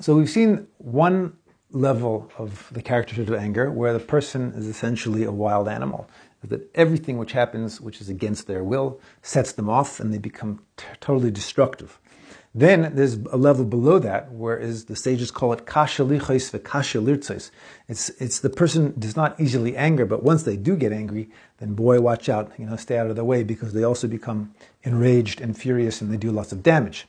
So we've seen one level of the character of anger where the person is essentially a wild animal. That everything which happens, which is against their will, sets them off and they become t- totally destructive. Then there's a level below that, whereas the sages call it kasha lichos v'kasha lirtzos. It's, it's the person does not easily anger, but once they do get angry, then boy, watch out, you know, stay out of their way because they also become enraged and furious and they do lots of damage.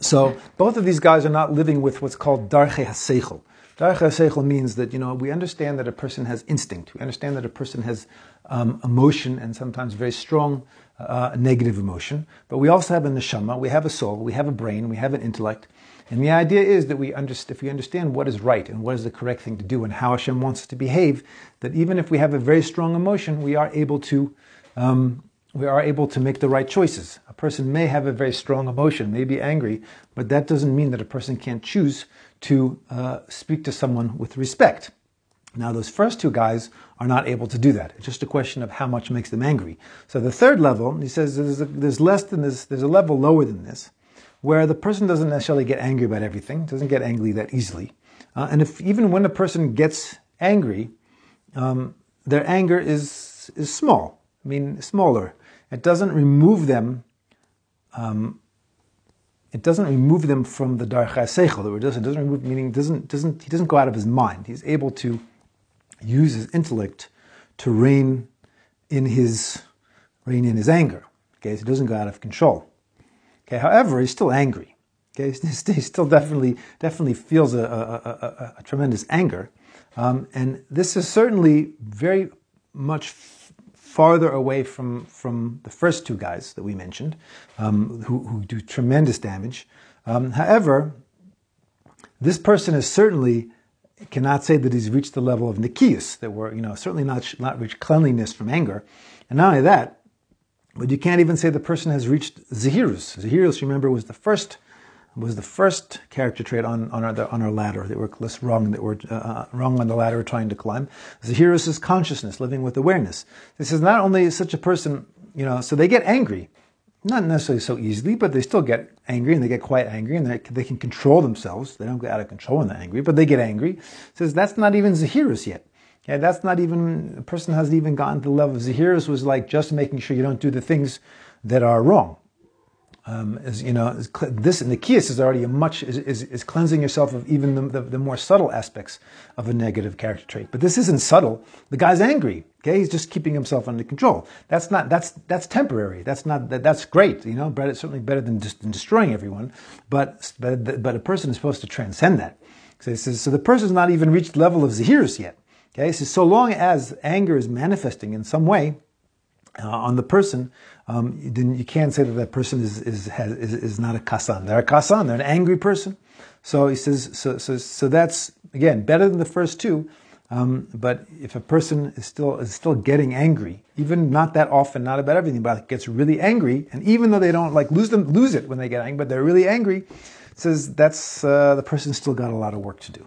So both of these guys are not living with what's called darche haseichel. Darche haseichel means that you know we understand that a person has instinct. We understand that a person has um, emotion and sometimes very strong uh, negative emotion. But we also have a neshama. We have a soul. We have a brain. We have an intellect. And the idea is that we underst- if we understand what is right and what is the correct thing to do and how Hashem wants us to behave, that even if we have a very strong emotion, we are able to um, we are able to make the right choices. A person may have a very strong emotion, may be angry, but that doesn't mean that a person can't choose to uh, speak to someone with respect. Now, those first two guys are not able to do that. It's just a question of how much makes them angry. So the third level, he says, there's, a, there's less than this, there's a level lower than this, where the person doesn't necessarily get angry about everything, doesn't get angry that easily. Uh, and if even when a person gets angry, um, their anger is, is small. I mean, smaller. It doesn't remove them. Um, it doesn't remove them from the darcha seichel. It doesn't, remove meaning. Doesn't doesn't he doesn't go out of his mind. He's able to use his intellect to reign in his rein in his anger. Okay, so he doesn't go out of control. Okay, however, he's still angry. Okay, he still definitely definitely feels a, a, a, a tremendous anger, um, and this is certainly very much farther away from, from the first two guys that we mentioned, um, who, who, do tremendous damage. Um, however, this person is certainly cannot say that he's reached the level of Nikias, that we're, you know, certainly not, not reached cleanliness from anger. And not only that, but you can't even say the person has reached Zahirus. Zahirus, remember, was the first was the first character trait on, on, our, on our ladder that we're less wrong that we're uh, uh, wrong on the ladder we're trying to climb. Zahirus is consciousness, living with awareness. This is not only such a person, you know, so they get angry, not necessarily so easily, but they still get angry and they get quite angry and they, they can control themselves. They don't get out of control when they're angry, but they get angry. Says that's not even Zahirus yet. Yeah, that's not even, a person hasn't even gotten to the level of Zahirus was like just making sure you don't do the things that are wrong um, is you know is cl- this Nikias is already a much is, is, is cleansing yourself of even the, the, the, more subtle aspects of a negative character trait. But this isn't subtle. The guy's angry. Okay, he's just keeping himself under control. That's not that's that's temporary. That's not that, that's great. You know, but it's certainly better than just than destroying everyone. But but but a person is supposed to transcend that. So, says, so the person's not even reached level of zahirus yet. Okay, so so long as anger is manifesting in some way uh, on the person, um, then you can't say that that person is, is, has, is, is, not a kasan. They're a kasan, they're an angry person. So he says, so, so, so that's, again, better than the first two. Um, but if a person is still is still getting angry, even not that often, not about everything, but gets really angry, and even though they don't like lose them lose it when they get angry, but they're really angry, says that's uh, the person's still got a lot of work to do.